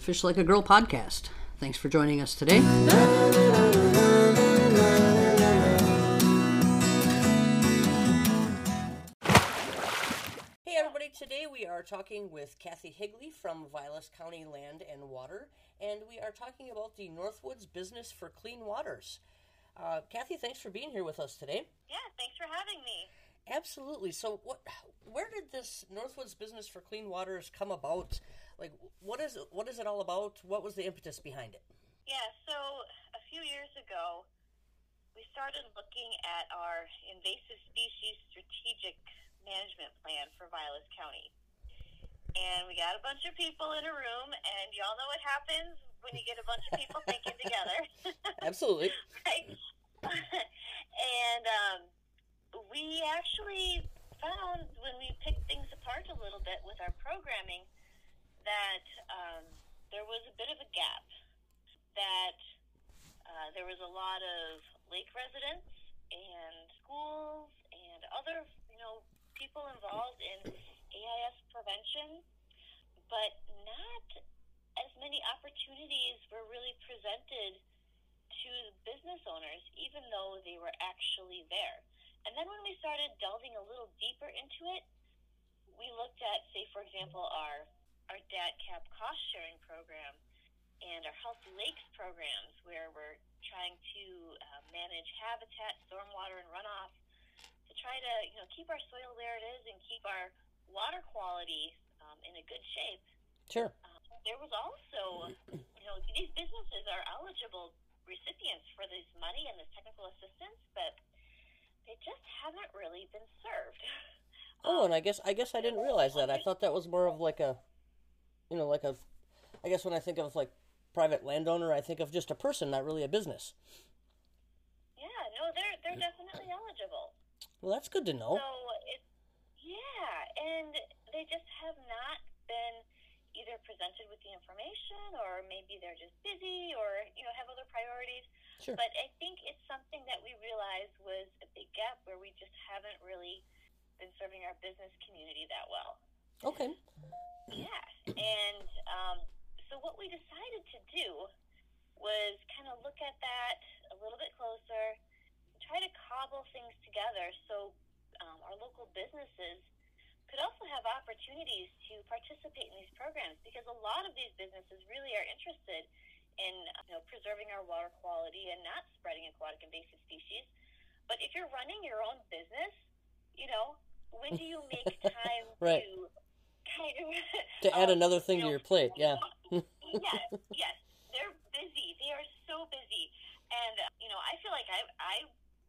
the Fish Like a Girl podcast. Thanks for joining us today. Hey everybody, today we are talking with Kathy Higley from Vilas County Land and Water, and we are talking about the Northwoods Business for Clean Waters. Uh, Kathy, thanks for being here with us today. Yeah, thanks for having me. Absolutely. So, what? Where did this Northwoods Business for Clean Waters come about? Like, what is it, what is it all about? What was the impetus behind it? Yeah, so a few years ago, we started looking at our invasive species strategic management plan for Vilas County. And we got a bunch of people in a room, and y'all know what happens when you get a bunch of people thinking together. Absolutely. right? and um, we actually found when we picked things apart a little bit with our programming that um, there was a bit of a gap. That uh, there was a lot of lake residents and schools and other, you know, people involved in AIS prevention, but not as many opportunities were really presented to the business owners, even though they were actually there. And then when we started delving a little deeper into it, we looked at, say, for example, our our DATCP cost sharing program and our Healthy Lakes programs, where we're trying to uh, manage habitat, stormwater, and runoff to try to you know keep our soil where it is and keep our water quality um, in a good shape. Sure. Um, there was also, you know, these businesses are eligible recipients for this money and this technical assistance, but they just haven't really been served. Oh, and I guess I guess I didn't realize that. I thought that was more of like a, you know, like a. I guess when I think of like private landowner, I think of just a person, not really a business. Yeah, no, they're they're definitely eligible. Well, that's good to know. So it, yeah, and they just have not been either presented with the information, or maybe they're just busy, or you know have other priorities. Sure. But I think it's something that we realized was a big gap where we just haven't really been serving our business community that well. Okay. Yeah, and um, so what we decided to do was kind of look at that a little bit closer, try to cobble things together so um, our local businesses could also have opportunities to participate in these programs because a lot of these businesses really are interested in you know, preserving our water quality and not spreading aquatic invasive species. But if you're running your own business, you know, when do you make time right. to kind of to add um, another thing you to your plate? Yeah. yes, yes, they're busy. They are so busy, and uh, you know, I feel like I, I,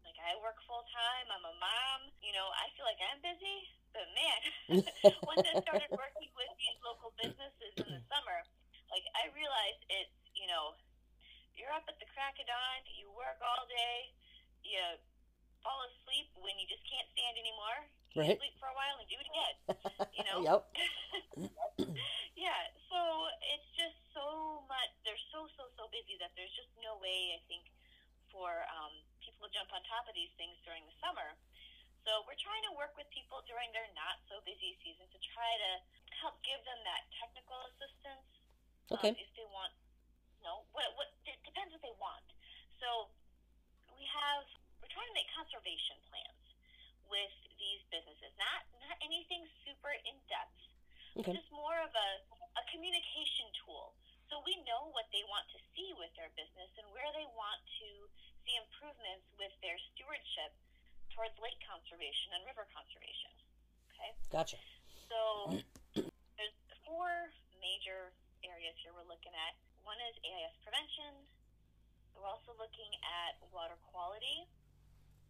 like I work full time. I'm a mom. You know, I feel like I'm busy, but man, once I started working with these local businesses in the summer, like I realized it's you know, you're up at the crack of dawn. You work all day. You fall asleep when you just can't stand anymore. Right. sleep for a while and do it again. You know. yep. yeah, so it's just so much. They're so so so busy that there's just no way I think for um, people to jump on top of these things during the summer. So we're trying to work with people during their not so busy season to try to help give them that technical assistance. Okay. Um, if they want, you know, what what it depends what they want. So we have we're trying to make conservation plans with these businesses. Not not anything super in depth Okay. just more of a, a communication tool. So we know what they want to see with their business and where they want to see improvements with their stewardship towards lake conservation and river conservation. Okay? Gotcha. So there's four major areas here we're looking at. One is AIS prevention. We're also looking at water quality,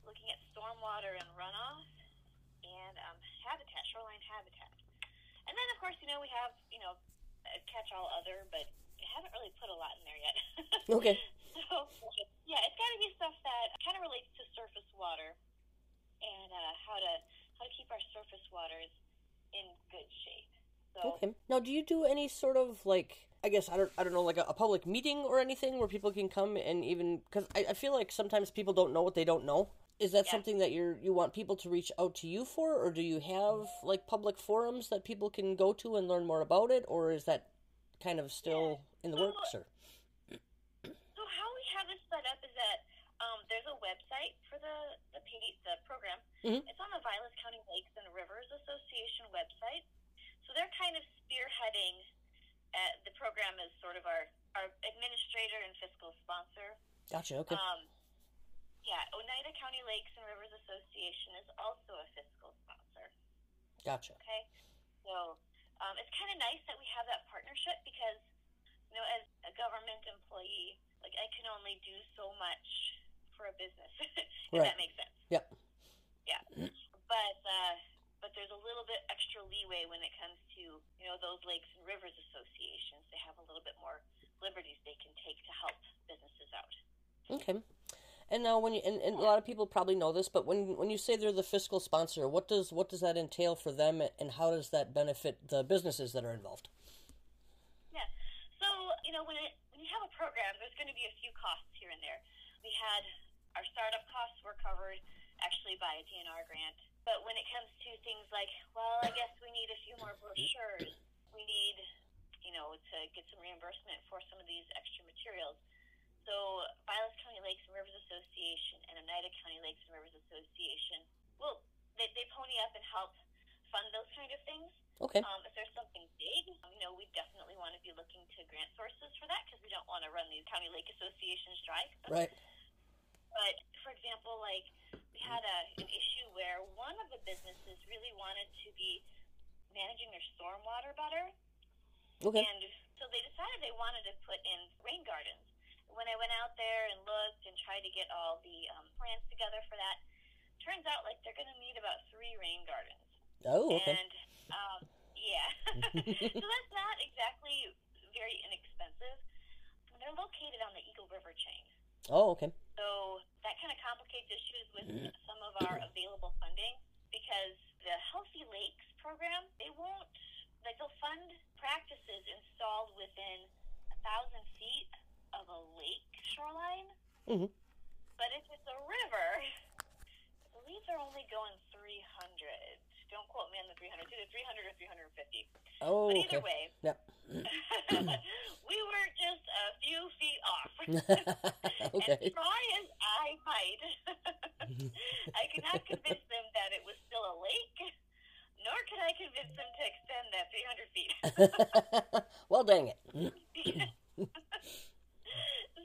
looking at stormwater and runoff, and um, habitat, shoreline habitat. And then, of course, you know, we have, you know, catch-all other, but I haven't really put a lot in there yet. Okay. So, yeah, it's got to be stuff that kind of relates to surface water and uh, how to how to keep our surface waters in good shape. So, Okay. Now, do you do any sort of like I guess I don't I don't know like a, a public meeting or anything where people can come and even because I, I feel like sometimes people don't know what they don't know. Is that Yeah. something that you're you want people to reach out to you for, or do you have like public forums that people can go to and learn more about it, or is that kind of still in the works? Or So how we have this set up is that um, there's a website for the the, the program. Mhm. It's on the Vilas County Lakes and Rivers Association website. So they're kind of spearheading uh, the program as sort of our, our administrator and fiscal sponsor. gotcha. Okay. Um, yeah, Oneida County Lakes and Rivers Association is also a fiscal sponsor. Gotcha. Okay, so um, it's kind of nice that we have that partnership because you know, as a government employee, like I can only do so much for a business, if Right. that makes sense. Yep. Yeah, but uh, but there's a little bit extra leeway when it comes to you know those lakes and rivers associations. They have a little bit more liberties they can take to help businesses out. Okay. And now, when you and, and a lot of people probably know this, but when when you say they're the fiscal sponsor, what does what does that entail for them, and how does that benefit the businesses that are involved? Yeah. So, you know, when it when you have a program, there's going to be a few costs here and there. We had our startup costs were covered actually by a DNR grant. But when it comes to things like, well, I guess we need a few more brochures. We need, you know, to get some reimbursement for some of these extra materials. So, Vilas County Lakes and Rivers Association and Oneida County Lakes and Rivers Association, well, they, they pony up and help fund those kind of things. Okay. Um, if there's something big, you know, we definitely want to be looking to grant sources for that because we don't want to run these county lake associations dry. Right. But for example, like we had a, an issue where one of the businesses really wanted to be managing their stormwater better, Okay. and so they decided they wanted to put in rain gardens. When I went out there and looked and tried to get all the um, plans together for that, turns out like they're going to need about three rain gardens. Oh, okay. And um, yeah, so that's not exactly very inexpensive. They're located on the Eagle River chain, Oh, okay. so that kind of complicates issues with some of our available funding because the Healthy Lakes program they won't like they'll fund practices installed within a thousand feet of a lake shoreline, Mhm. but if it's a river, I believe they're only going 300. Don't quote me on the 300. It's either 300 or 350. Oh, But okay. either way, Yep. we were just a few feet off. okay. And try as I might, I could not convince them that it was still a lake, nor could I convince them to extend that 300 feet. well, dang it.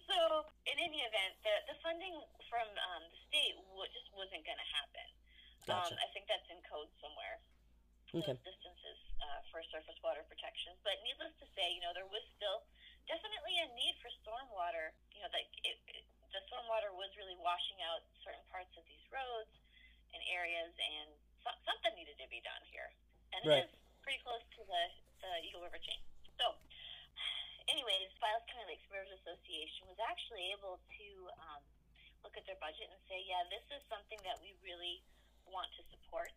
so, in any event, the, the funding from um, the state w- just wasn't going to happen. Gotcha. Um, I think that's in code somewhere. Okay. Those distances uh, for surface water protection. But needless to say, you know, there was still definitely a need for stormwater. You know, like it, it, the stormwater was really washing out certain parts of these roads and areas, and so, something needed to be done here. And Right. it is pretty close to the, the Eagle River chain. So, anyways, Vilas County Lakes Rivers Association was actually able to um, look at their budget and say, yeah, this is something that we really want to support.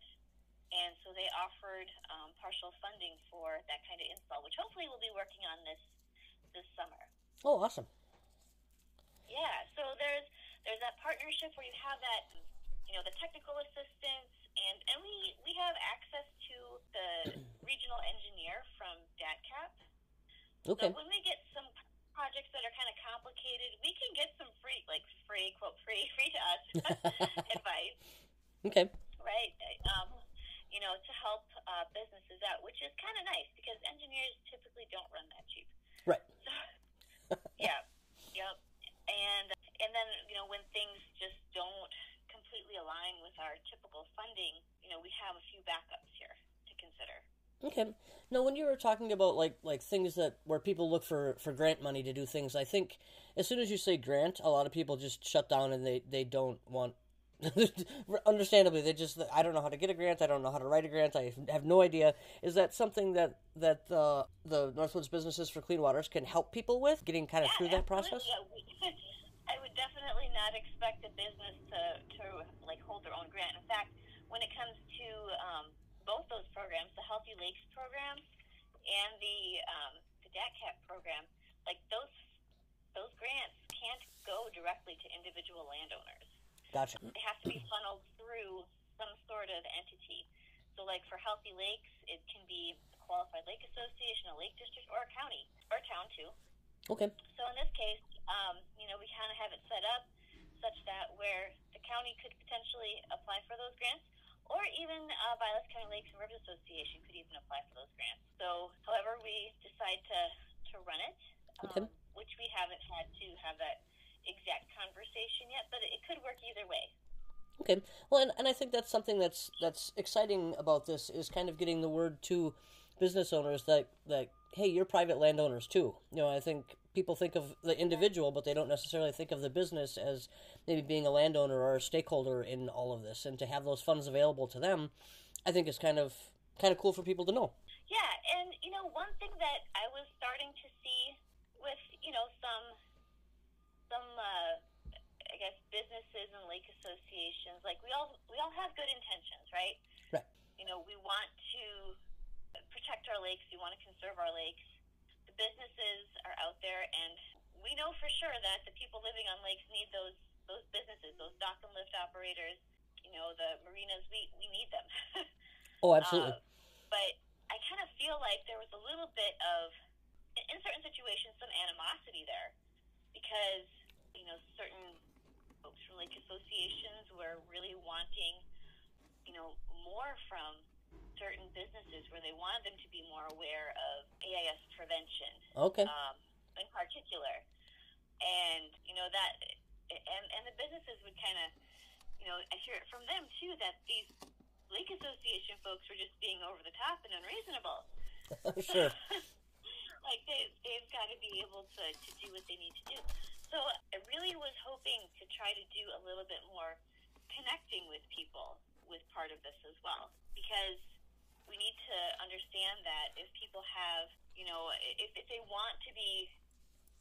And so they offered um, partial funding for that kind of install, which hopefully we'll be working on this this summer. Oh, awesome. Yeah, so there's there's that partnership where you have that, you know, the technical assistance, and and we we have access to the regional engineer from DATCAP. Okay. So when we get some projects that are kind of complicated, we can get some free, like free, quote free, free to us advice, Okay. right? Um, you know, to help uh, businesses out, which is kind of nice because engineers typically don't run that cheap. Right. Yeah, yep. And and then you know when things just don't completely align with our typical funding, you know, we have a few backups here to consider. Okay. Now, when you were talking about like like things that where people look for for grant money to do things, I think as soon as you say grant, a lot of people just shut down and they they don't want. Understandably, they just I don't know how to get a grant. I don't know how to write a grant. I have no idea. Is that something that that uh, the Northwoods Businesses for Clean Waters can help people with getting kind of through that process? Yeah, I would definitely not expect a business to, to like hold their own grant. In fact, when it comes to um, both those programs, the Healthy Lakes program and the um, the DATCAP program, like those those grants can't go directly to individual landowners. Gotcha. They have to be funneled through some sort of entity. So, like for Healthy Lakes, it can be a qualified lake association, a lake district, or a county, or a town too. Okay. So in this case, um, you know, we kind of have it set up such that where the county could potentially apply for those grants, or even uh, Vilas County Lakes and Rivers Association could even apply for those grants. So, however we decide to, to run it, um, Okay. which we haven't had to have that exact conversation yet, but it could work either way. Okay. Well, and, and I think that's something that's that's exciting about this is kind of getting the word to business owners that that hey, you're private landowners too. You know, I think people think of the individual, but they don't necessarily think of the business as maybe being a landowner or a stakeholder in all of this. And to have those funds available to them, I think is kind of kind of cool for people to know. Yeah, and you know, one thing that I was starting to see with you know some some uh, I guess businesses and lake associations, like we all we all have good intentions, right? Right. You know, we want to protect our lakes. We want to conserve our lakes. The businesses are out there, and we know for sure that the people living on lakes need those those businesses, those dock and lift operators. You know, the marinas. We we need them. Oh, absolutely. Uh, but I kind of feel like there was a little bit of, in in certain situations, some animosity there, because you know certain folks from lake associations were really wanting, you know, more from certain businesses where they wanted them to be more aware of AIS prevention okay. um, in particular. And, you know, that, and, and the businesses would kind of, you know, I hear it from them too that these lake association folks were just being over the top and unreasonable. sure. like they, they've got to be able to, to do what they need to do. So I really was hoping to try to do a little bit more connecting with people with part of this as well, because we need to understand that if people have, you know, if, if they want to be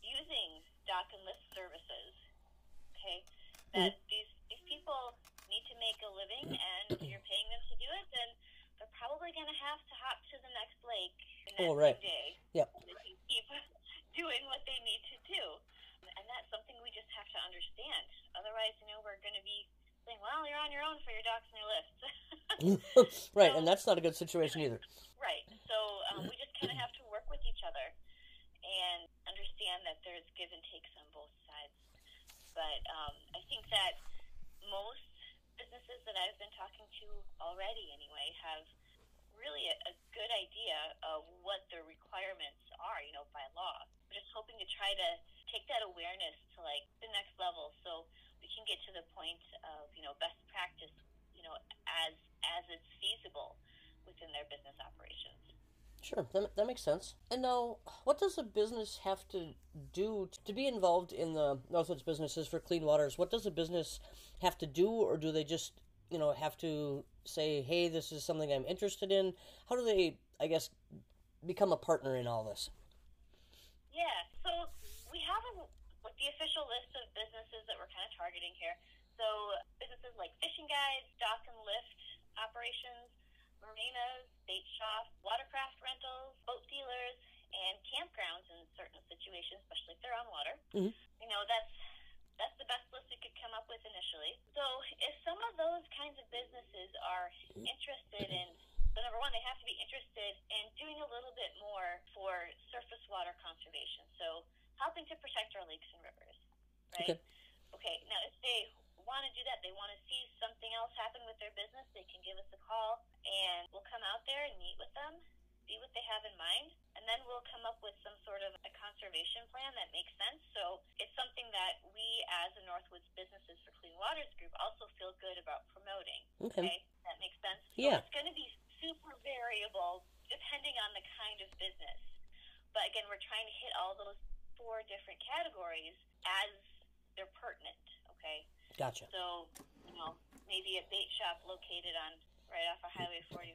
using dock and list services, okay, that mm-hmm. these these people need to make a living, and you're paying them to do it, then they're probably going to have to hop to the next lake the next Oh, right. day Yep. they can keep doing what they need to do. That's something we just have to understand. Otherwise, you know, we're going to be saying, well, you're on your own for your docks and your lifts. right, and that's not a good situation either. right. So um, we just kind of have to work with each other and understand that there's give and takes on both sides. But um, I think that most businesses that I've been talking to already, anyway, have really a, a good idea of what the requirements are, you know, by law. We're just hoping to try to take that awareness to like the next level so we can get to the point of, you know, best practice, you know, as as it's feasible within their business operations. Sure, that, that makes sense. And now, what does a business have to do to be involved in the Northwoods businesses for clean waters? What does a business have to do, or do they just, you know, have to say, "Hey, this is something I'm interested in"? How do they, I guess, become a partner in all this? Yeah, so we have a, like the official list of businesses that we're kind of targeting here. So businesses like fishing guides, dock and lift operations, marinas, bait shops, watercraft rentals, boat dealers, and campgrounds in certain situations, especially if they're on water. Mhm. You know, that's that's the best list we could come up with initially. So if some of those kinds of businesses are interested in so number one, they have to be interested in doing a little bit more for surface water conservation. So helping to protect our lakes and rivers, right? Okay. Okay. Now, if they want to do that, they want to see something else happen with their business, they can give us a call, and we'll come out there and meet with them, see what they have in mind, and then we'll come up with some sort of a conservation plan that makes sense. So it's something that we, as a Northwoods Businesses for Clean Waters group, also feel good about promoting. Okay. Okay, that makes sense. So Yeah. it's going to be super variable depending on the kind of business. But again, we're trying to hit all those four different categories as they're pertinent. Okay, Gotcha. so you know maybe a bait shop located on right off of Highway 45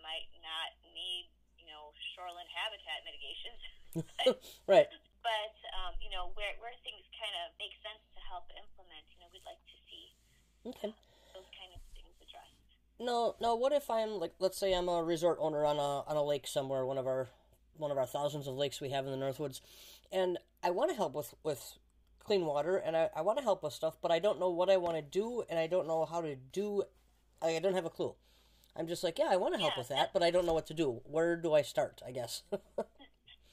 might not need you know shoreline habitat mitigations. right. But um, you know where where things kind of make sense to help implement, you know, we'd like to see Okay. those kind of things addressed. No, no. What if I'm like, let's say I'm a resort owner on a on a lake somewhere, one of our one of our thousands of lakes we have in the Northwoods, and I want to help with with clean water, and I, I want to help with stuff, but I don't know what I want to do, and I don't know how to do. I, I don't have a clue. I'm just like, yeah, I want to help Yeah, with that, but I don't know what to do. Where do I start? I guess.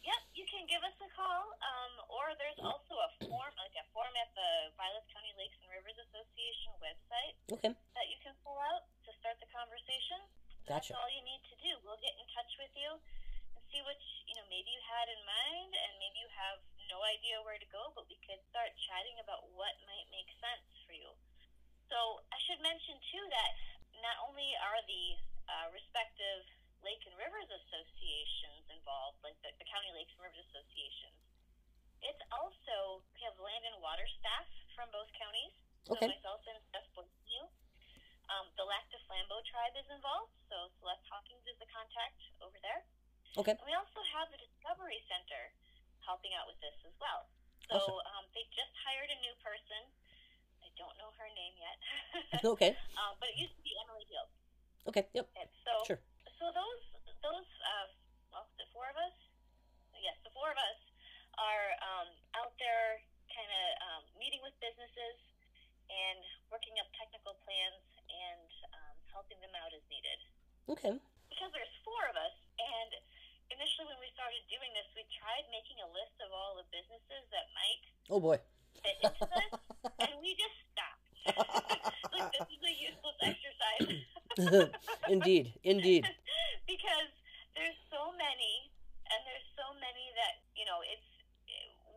Yep, you can give us a call, um, or there's also a form, like a form at the Vilas County Lakes and Rivers Association website okay, that you can fill out to start the conversation. gotcha. That's all you need to do. We'll get in touch with you and see which, you know, maybe you had in mind and maybe you have no idea where to go, but we could start chatting about what might make sense for you. So I should mention, too, that not only are the uh, respective lake and rivers associations involved, like the, the county lakes and rivers associations, it's also, we have land and water staff from both counties. Okay. So myself and Steph Boyce um, the Lac du Flambeau tribe is involved, so Celeste Hawkins is the contact over there. Okay. And we also have the Discovery Center helping out with this as well. So Awesome. um, they just hired a new person. I don't know her name yet, Okay. um, but it used to be Emily Hill. Okay. Yep. And so, Sure. so those those uh, well, the four of us, yes, the four of us are um, out there, kind of um, meeting with businesses and working up technical plans and um, helping them out as needed. Okay. Because there's four of us, and initially when we started doing this, we tried making a list of all the businesses that might Oh boy. fit into this, and we just stopped. like this is a useless exercise. indeed. Indeed. because there's so many, and there's so many that you know it's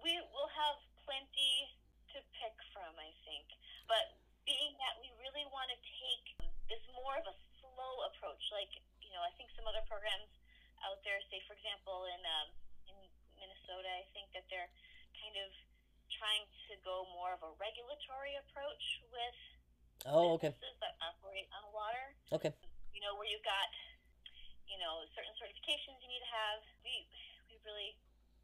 we will have plenty to pick from, I think. But being that we really want to take this more of a slow approach, like you know, I think some other programs out there, say example in um, in Minnesota, I think that they're kind of trying to go more of a regulatory approach with Oh, okay. businesses that operate on water Okay. you know, where you've got, you know, certain certifications you need to have. We we really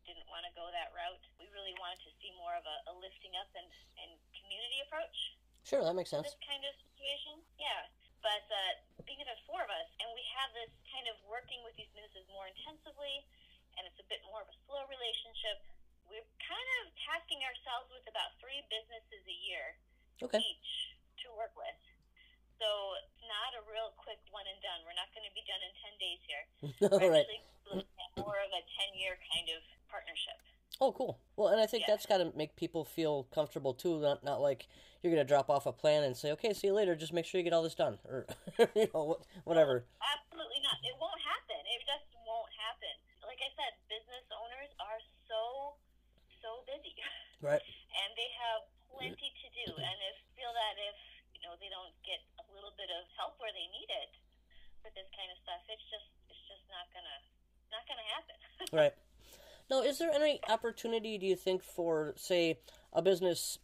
didn't want to go that route. We really wanted to see more of a, a lifting up and, and community approach Sure, that makes sense. this kind of situation. Yeah. But uh, being that there's four of us and we have this kind of working with these businesses more intensively and it's a bit more of a slow relationship, we're kind of tasking ourselves with about three businesses a year Okay. each to work with. So it's not a real quick one and done. We're not going to be done in 10 days here. All We're right. looking at more of a 10 year kind of partnership. Oh, cool. Well, and I think Yeah. that's got to make people feel comfortable too. Not not like you're gonna drop off a plan and say, "Okay, see you later. Just make sure you get all this done," or you know, whatever. Absolutely not. It won't happen. It just won't happen. Like I said, business owners are so, so busy. Right. and they have plenty to do. And if feel that if you know they don't get a little bit of help where they need it for this kind of stuff, it's just it's just not gonna not gonna happen. Right. Now, is there any opportunity, do you think, for, say, a business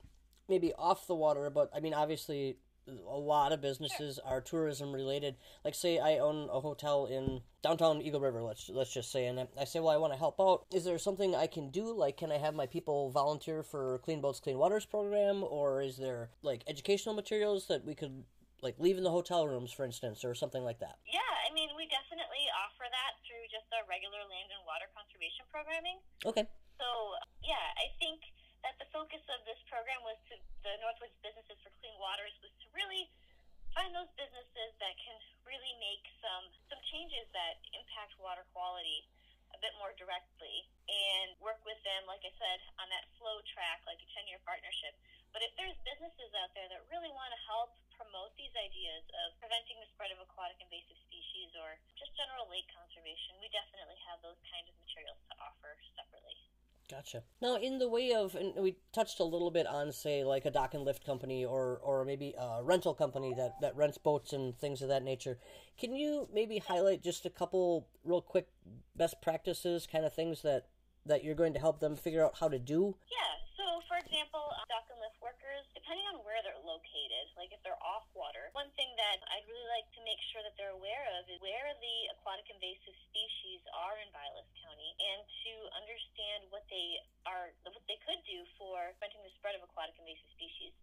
maybe off the water, but I mean, obviously, a lot of businesses are tourism related. Like, say, I own a hotel in downtown Eagle River, let's, let's just say, and I say, well, I want to help out. Is there something I can do? Like, can I have my people volunteer for Clean Boats, Clean Waters program? Or is there, like, educational materials that we could, like, leave in the hotel rooms, for instance, or something like that? Yeah, I mean, we definitely offer that through just our regular land and water conservation programming. Okay. So, yeah, I think that the focus of this program was to the Northwoods Businesses for Clean Waters was to really find those businesses that can really make some some changes that impact water quality a bit more directly and work with them, like I said, on that flow track, like a 10 year partnership. But if there's businesses out there that really want to help promote these ideas of preventing the spread of aquatic invasive species or just general lake conservation, we definitely have those kinds of materials to offer separately. Gotcha. Now, in the way of, and we touched a little bit on, say, like a dock and lift company or, or maybe a rental company that, that rents boats and things of that nature. Can you maybe highlight just a couple real quick best practices, kind of things that, that you're going to help them figure out how to do? Yeah, so for example, uh, dock and lift workers, depending on where they're located, like if they're off water, one thing that I'd really like to make sure that they're aware of is where the aquatic invasive species are in Vilas County and to understand what they are, what they could do for preventing the spread of aquatic invasive species.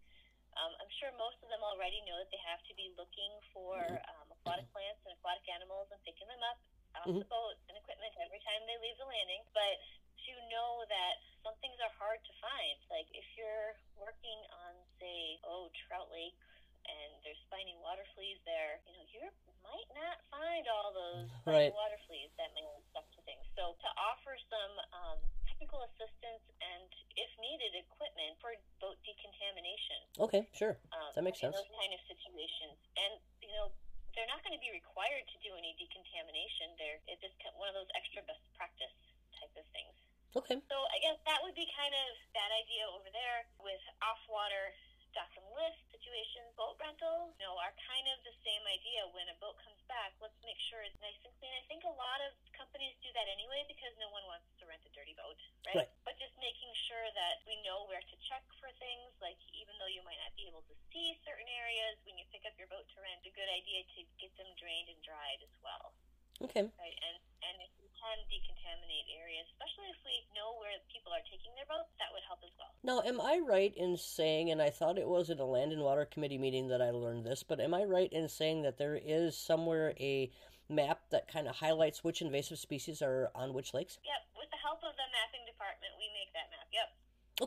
Um, I'm sure most of them already know that they have to be looking for um, aquatic plants and aquatic animals and picking them up off the boat and equipment every time they leave the landing. But to know that some things are hard to find, like if you're working on, say, oh, Trout Lake, and there's spiny water fleas there, you know, you might not find all those spiny right. water fleas that may be stuck to things. So to offer some um, technical assistance and, if needed, equipment for boat decontamination. Okay, sure. Um, That makes in sense. those kind of situations, and you know. They're not going to be required to do any decontamination. They're it's just one of those extra best practice type of things. Okay. So I guess that would be kind of that idea over there with off-water dock and lift situations. Boat rentals, you know, are kind of the same idea. When a boat comes back, let's make sure it's nice and clean. I think a lot of companies do that anyway because no one wants to rent a dirty boat, right? Right. But just making sure that we know where to check for things, like even though you might not be able to see certain areas when you pick up your boat to rent, a good idea to get them drained and dried as well Okay. right? And and if we can decontaminate areas, especially if we know where people are taking their boats, that would help as well. Now, am I right in saying, and I thought it was at a Land and Water Committee meeting that I learned this, but am I right in saying that there is somewhere a map that kind of highlights which invasive species are on which lakes? Yep, with the help of the mapping department, we make that map. Yep,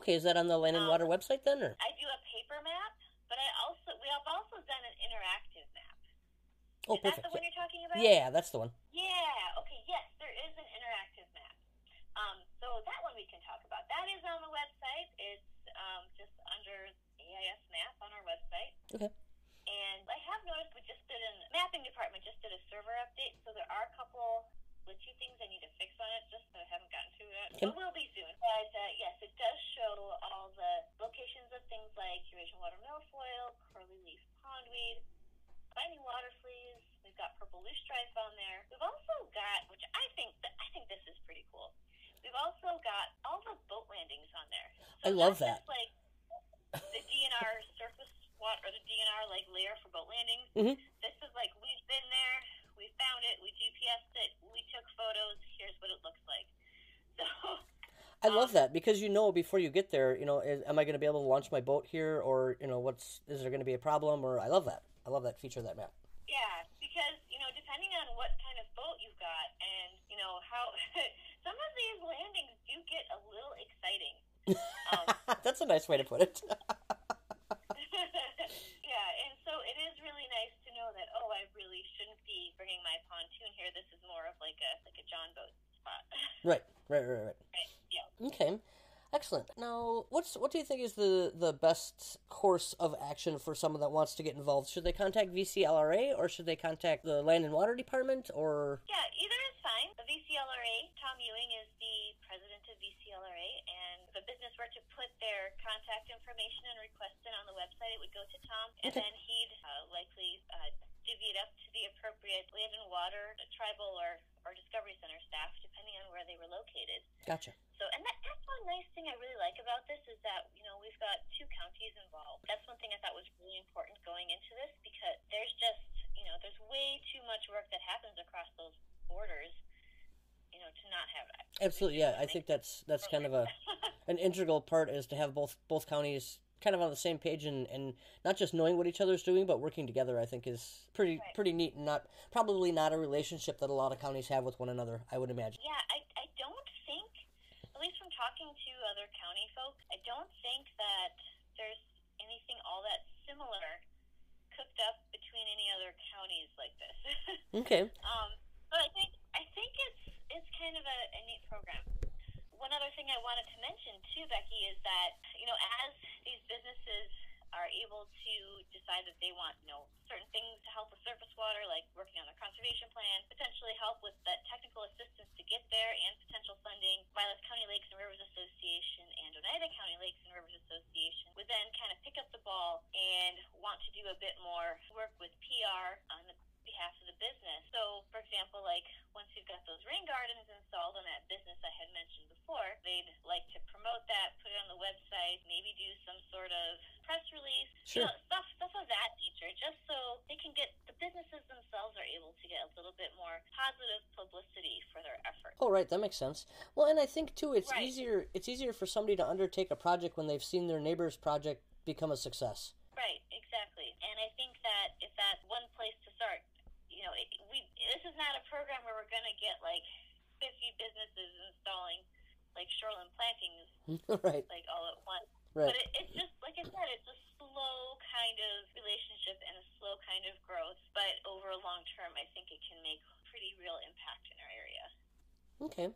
Okay, is that on the Land and Um, Water website then, or? I do a paper map, but I also we have also done an interactive map. Oh, is that the one you're talking about? Yeah, that's the one. Yeah. Okay. Yes, there is an interactive map. Um, so that one we can talk about. That is on the website. It's um, just under AIS map on our website. Okay. And I have noticed we just did an mapping department just did a server update, so there are a couple glitchy things I need to fix on it, just that I haven't gotten to yet. Okay. But will be soon. But uh, yes, it does show all the locations of things like Eurasian water milfoil, curly leaf pondweed, spiny water fleas. We've got purple loosestrife on there. We've also got, which I think that I think this is pretty cool. We've also got all the boat landings on there. I love that. Just like the DNR surface water or the DNR like layer for boat landings. Mhm. This is like we've been there, we found it, we GPSed it, we took photos. Here's what it looks like. So I love Um, that because you know before you get there, you know, is, am I going to be able to launch my boat here, or you know, what's is there going to be a problem? Or I love that. I love that feature of that map. Yeah, because you know, depending on what kind of boat you've got, and you know how some of these landings do get a little exciting. Um, that's a nice way to put it. yeah, and so it is really nice to know that oh, I really shouldn't be bringing my pontoon here. This is more of like a like a John boat spot. right, right, right, right. right? Yeah. Okay, excellent. Now, what's what do you think is the the best course of action for someone that wants to get involved? Should they contact VCLRA or should they contact the Land and Water Department or? Yeah, either is fine. The VCLRA, Tom Ewing is the president of VCLRA, and if a business were to put their contact information and request it on the website, it would go to Tom, and Okay. then he'd uh, likely uh, divvy it up to the appropriate land and water, tribal, or, or Discovery Center staff, depending on where they were located. Gotcha. So, and that, that's one nice thing I really like about this is that, you know, we've got two counties involved. That's one thing I thought was really important going into this because there's just, you know, there's way too much work that happens across those borders, you know, to not have that. Absolutely, yeah. I think that's that's kind of a an integral part is to have both both counties kind of on the same page and, and not just knowing what each other's doing, but working together. I think is pretty Right. pretty neat and not probably not a relationship that a lot of counties have with one another. I would imagine. Yeah, I, I don't think, at least from talking to other county folks, I don't think that there's anything all that similar cooked up between any other counties like this. Okay. Um, but I think I think it's it's kind of a, a neat program. One other thing I wanted to mention too, Becky, is that you know as these businesses are able to decide that they want you know certain things to help with surface water, like working on their conservation plan, potentially help with that technical assistance to get there, and potential funding. Vilas County Lakes and Rivers Association and Oneida County Lakes and Rivers Association would then kind of pick up the ball and want to do a bit more work with PR on the behalf of the business. So, for example, like once you've got those rain gardens installed on that business I had mentioned before, they'd like to promote that, put it on the website, maybe do some sort of press release, Sure. you know, stuff stuff of that nature, just so they can get the businesses themselves are able to get a little bit more positive publicity for their efforts. Oh, right, that makes sense. Well, and I think too, it's Right. easier. It's easier for somebody to undertake a project when they've seen their neighbor's project become a success. Right, exactly. And I think that if that's one place to start, you know, it, we this is not a program where we're going to get like 50 businesses installing like shoreline plantings right, like all at once. right. But it, it's just like I said, it's a slow kind of relationship and a slow kind of growth. But over a long term, I think it can make pretty real impact Okay.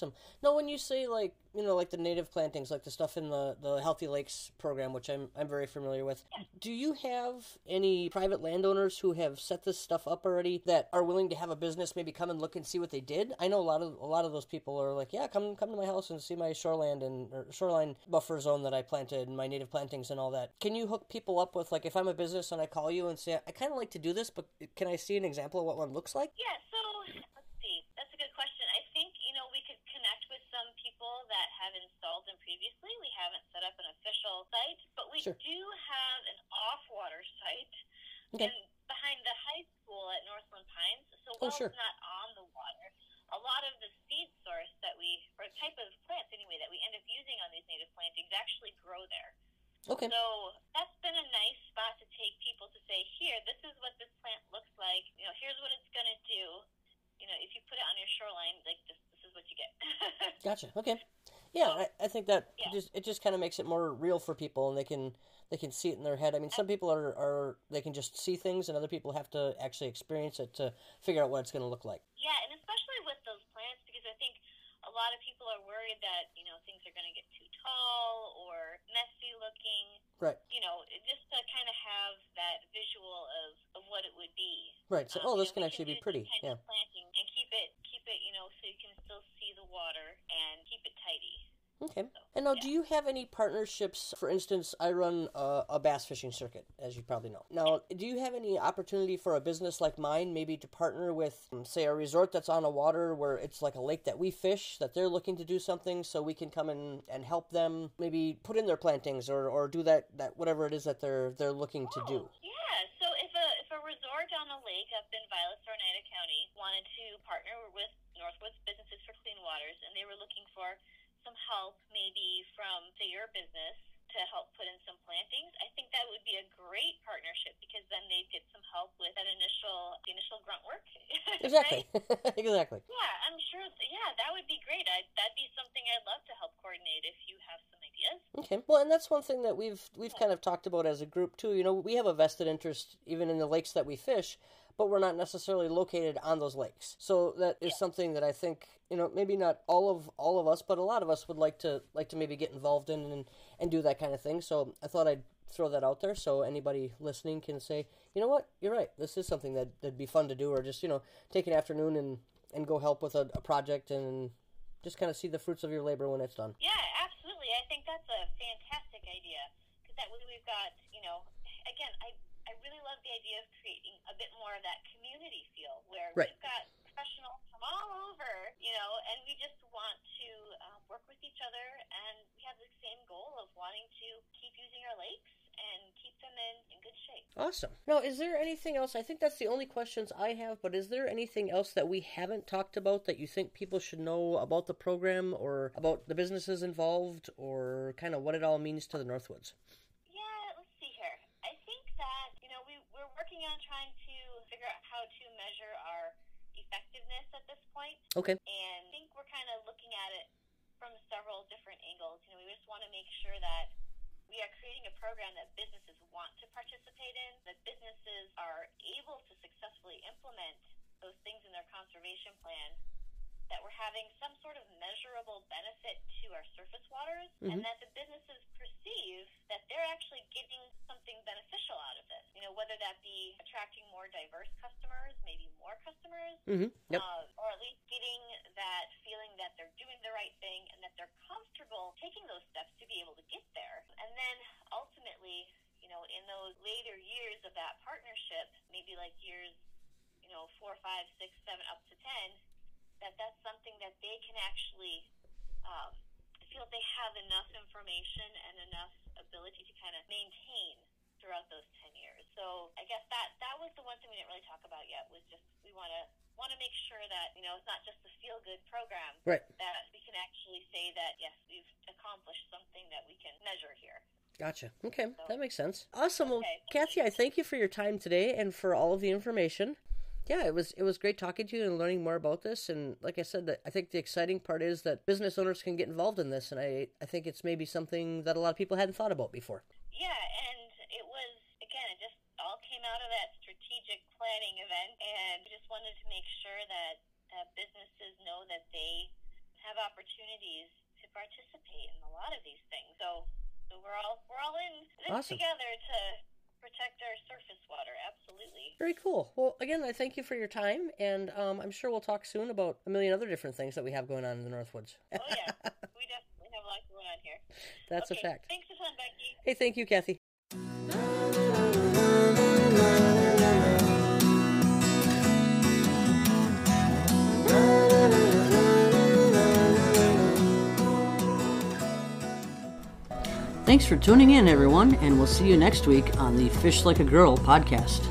Awesome. Now, when you say like you know like the native plantings, like the stuff in the the Healthy Lakes program, which I'm I'm very familiar with, do you have any private landowners who have set this stuff up already that are willing to have a business maybe come and look and see what they did? I know a lot of a lot of those people are like, yeah, come come to my house and see my shoreland and shoreline buffer zone that I planted and my native plantings and all that. Can you hook people up with like if I'm a business and I call you and say I kind of like to do this, but can I see an example of what one looks like? Yeah. So let's see. That's a good question. I think you know we could connect with some people that have installed them previously. We haven't set up an official site, but we Sure. do have an off-water site Okay. behind the high school at Northland Pines. So Oh, while sure. it's not on the water, a lot of the seed source that we, or type of plants anyway, that we end up using on these native plantings actually grow there. Okay. So that's been a nice spot to take people to say, here, this is what this plant looks like. You know, here's what it's going to do. You know, if you put it on your shoreline, like this, this is what you get. Gotcha. Okay. Yeah, I, I think that Yeah. just it just kind of makes it more real for people, and they can they can see it in their head. I mean, some people are, are they can just see things, and other people have to actually experience it to figure out what it's going to look like. yeah, and especially with those plants, because I think a lot of people are worried that you know things are going to get too tall or messy looking. Right. You know, just to kind of have that visual of, of what it would be. Right. So, Um, oh, you this know, can actually be pretty. Yeah. planting and keep it it you know so you can still see the water and keep it tidy. Okay. And now, yeah. do you have any partnerships? For instance, I run a, a bass fishing circuit, as you probably know. Now, do you have any opportunity for a business like mine, maybe to partner with, um, say, a resort that's on a water where it's like a lake that we fish, that they're looking to do something, so we can come in and help them, maybe put in their plantings or, or do that, that whatever it is that they're they're looking to do. Oh, Yeah. So if a if a resort on a lake up in Violet Oneida County wanted to partner with Northwoods Businesses for Clean Waters and they were looking for some help maybe from say your business to help put in some plantings, I think that would be a great partnership because then they'd get some help with that initial the initial grunt work. Exactly. right? exactly. Yeah, I'm sure. Yeah, that would be great. I, that'd be something I'd love to help coordinate if you have some ideas. Okay. Well, and that's one thing that we've we've kind of talked about as a group too. You know, we have a vested interest even in the lakes that we fish, but we're not necessarily located on those lakes. So that is something that I think you know maybe not all of all of us, but a lot of us would like to like to maybe get involved in and and do that kind of thing. So I thought I'd throw that out there so anybody listening can say, you know what, you're right. This is something that that'd be fun to do, or just you know take an afternoon and and go help with a, a project and just kind of see the fruits of your labor when it's done. Yeah, absolutely. I think that's a fantastic idea because that way we've got, you know, again, I I really love the idea of creating a bit more of that community feel where Right. we've got professionals from all over, you know, and we just want to uh, work with each other, and we have the same goal of wanting to keep using our lakes and keep them in in good shape. Awesome. Now, is there anything else? I think that's the only questions I have, but is there anything else that we haven't talked about that you think people should know about the program or about the businesses involved or kind of what it all means to the Northwoods? Yeah, let's see here. I think that, you know, we, we're working on trying to figure out how to measure our effectiveness at this point. Okay. And I think we're kind of looking at it from several different angles. You know, we just want to make sure that we are creating a program that businesses want to participate in, that businesses are able to successfully implement those things in their conservation plan, that we're having some sort of measurable benefit to our surface waters, Mhm. and that the businesses perceive that they're actually getting something beneficial out of this. You know, whether that be attracting more diverse customers, maybe more customers, Mm-hmm. Yep. um, or at least getting that feeling that they're doing the right thing and that they're comfortable taking those steps to be able to get there. And then ultimately, you know, in those later years of that partnership, maybe like years, you know, four, five, six, seven, up to ten, that that's something that they can actually um, feel they have enough information and enough ability to kind of maintain throughout those 10 years. So I guess that that was the one thing we didn't really talk about yet was just we want to want to make sure that you know it's not just a feel good program Right. that we can actually say that yes we've accomplished something that we can measure here. Gotcha. Okay, that makes sense. Awesome. Well, Okay. Kathy, I thank you for your time today and for all of the information. Yeah, it was it was great talking to you and learning more about this. And like I said, I think the exciting part is that business owners can get involved in this, and I I think it's maybe something that a lot of people hadn't thought about before. Yeah, and it was again, it just all came out of that strategic planning event, and we just wanted to make sure that uh, businesses know that they have opportunities to participate in a lot of these things. So, so we're all we're all in this Awesome. together to protect our surface water. Absolutely. Very cool. Well, again, I thank you for your time, and um, I'm sure we'll talk soon about a million other different things that we have going on in the Northwoods. Oh yeah, we definitely have a lot going on here. That's okay, a fact. Thanks a ton, Becky. Hey, thank you, Kathy. Thanks for tuning in, everyone, and we'll see you next week on the Fish Like a Girl podcast.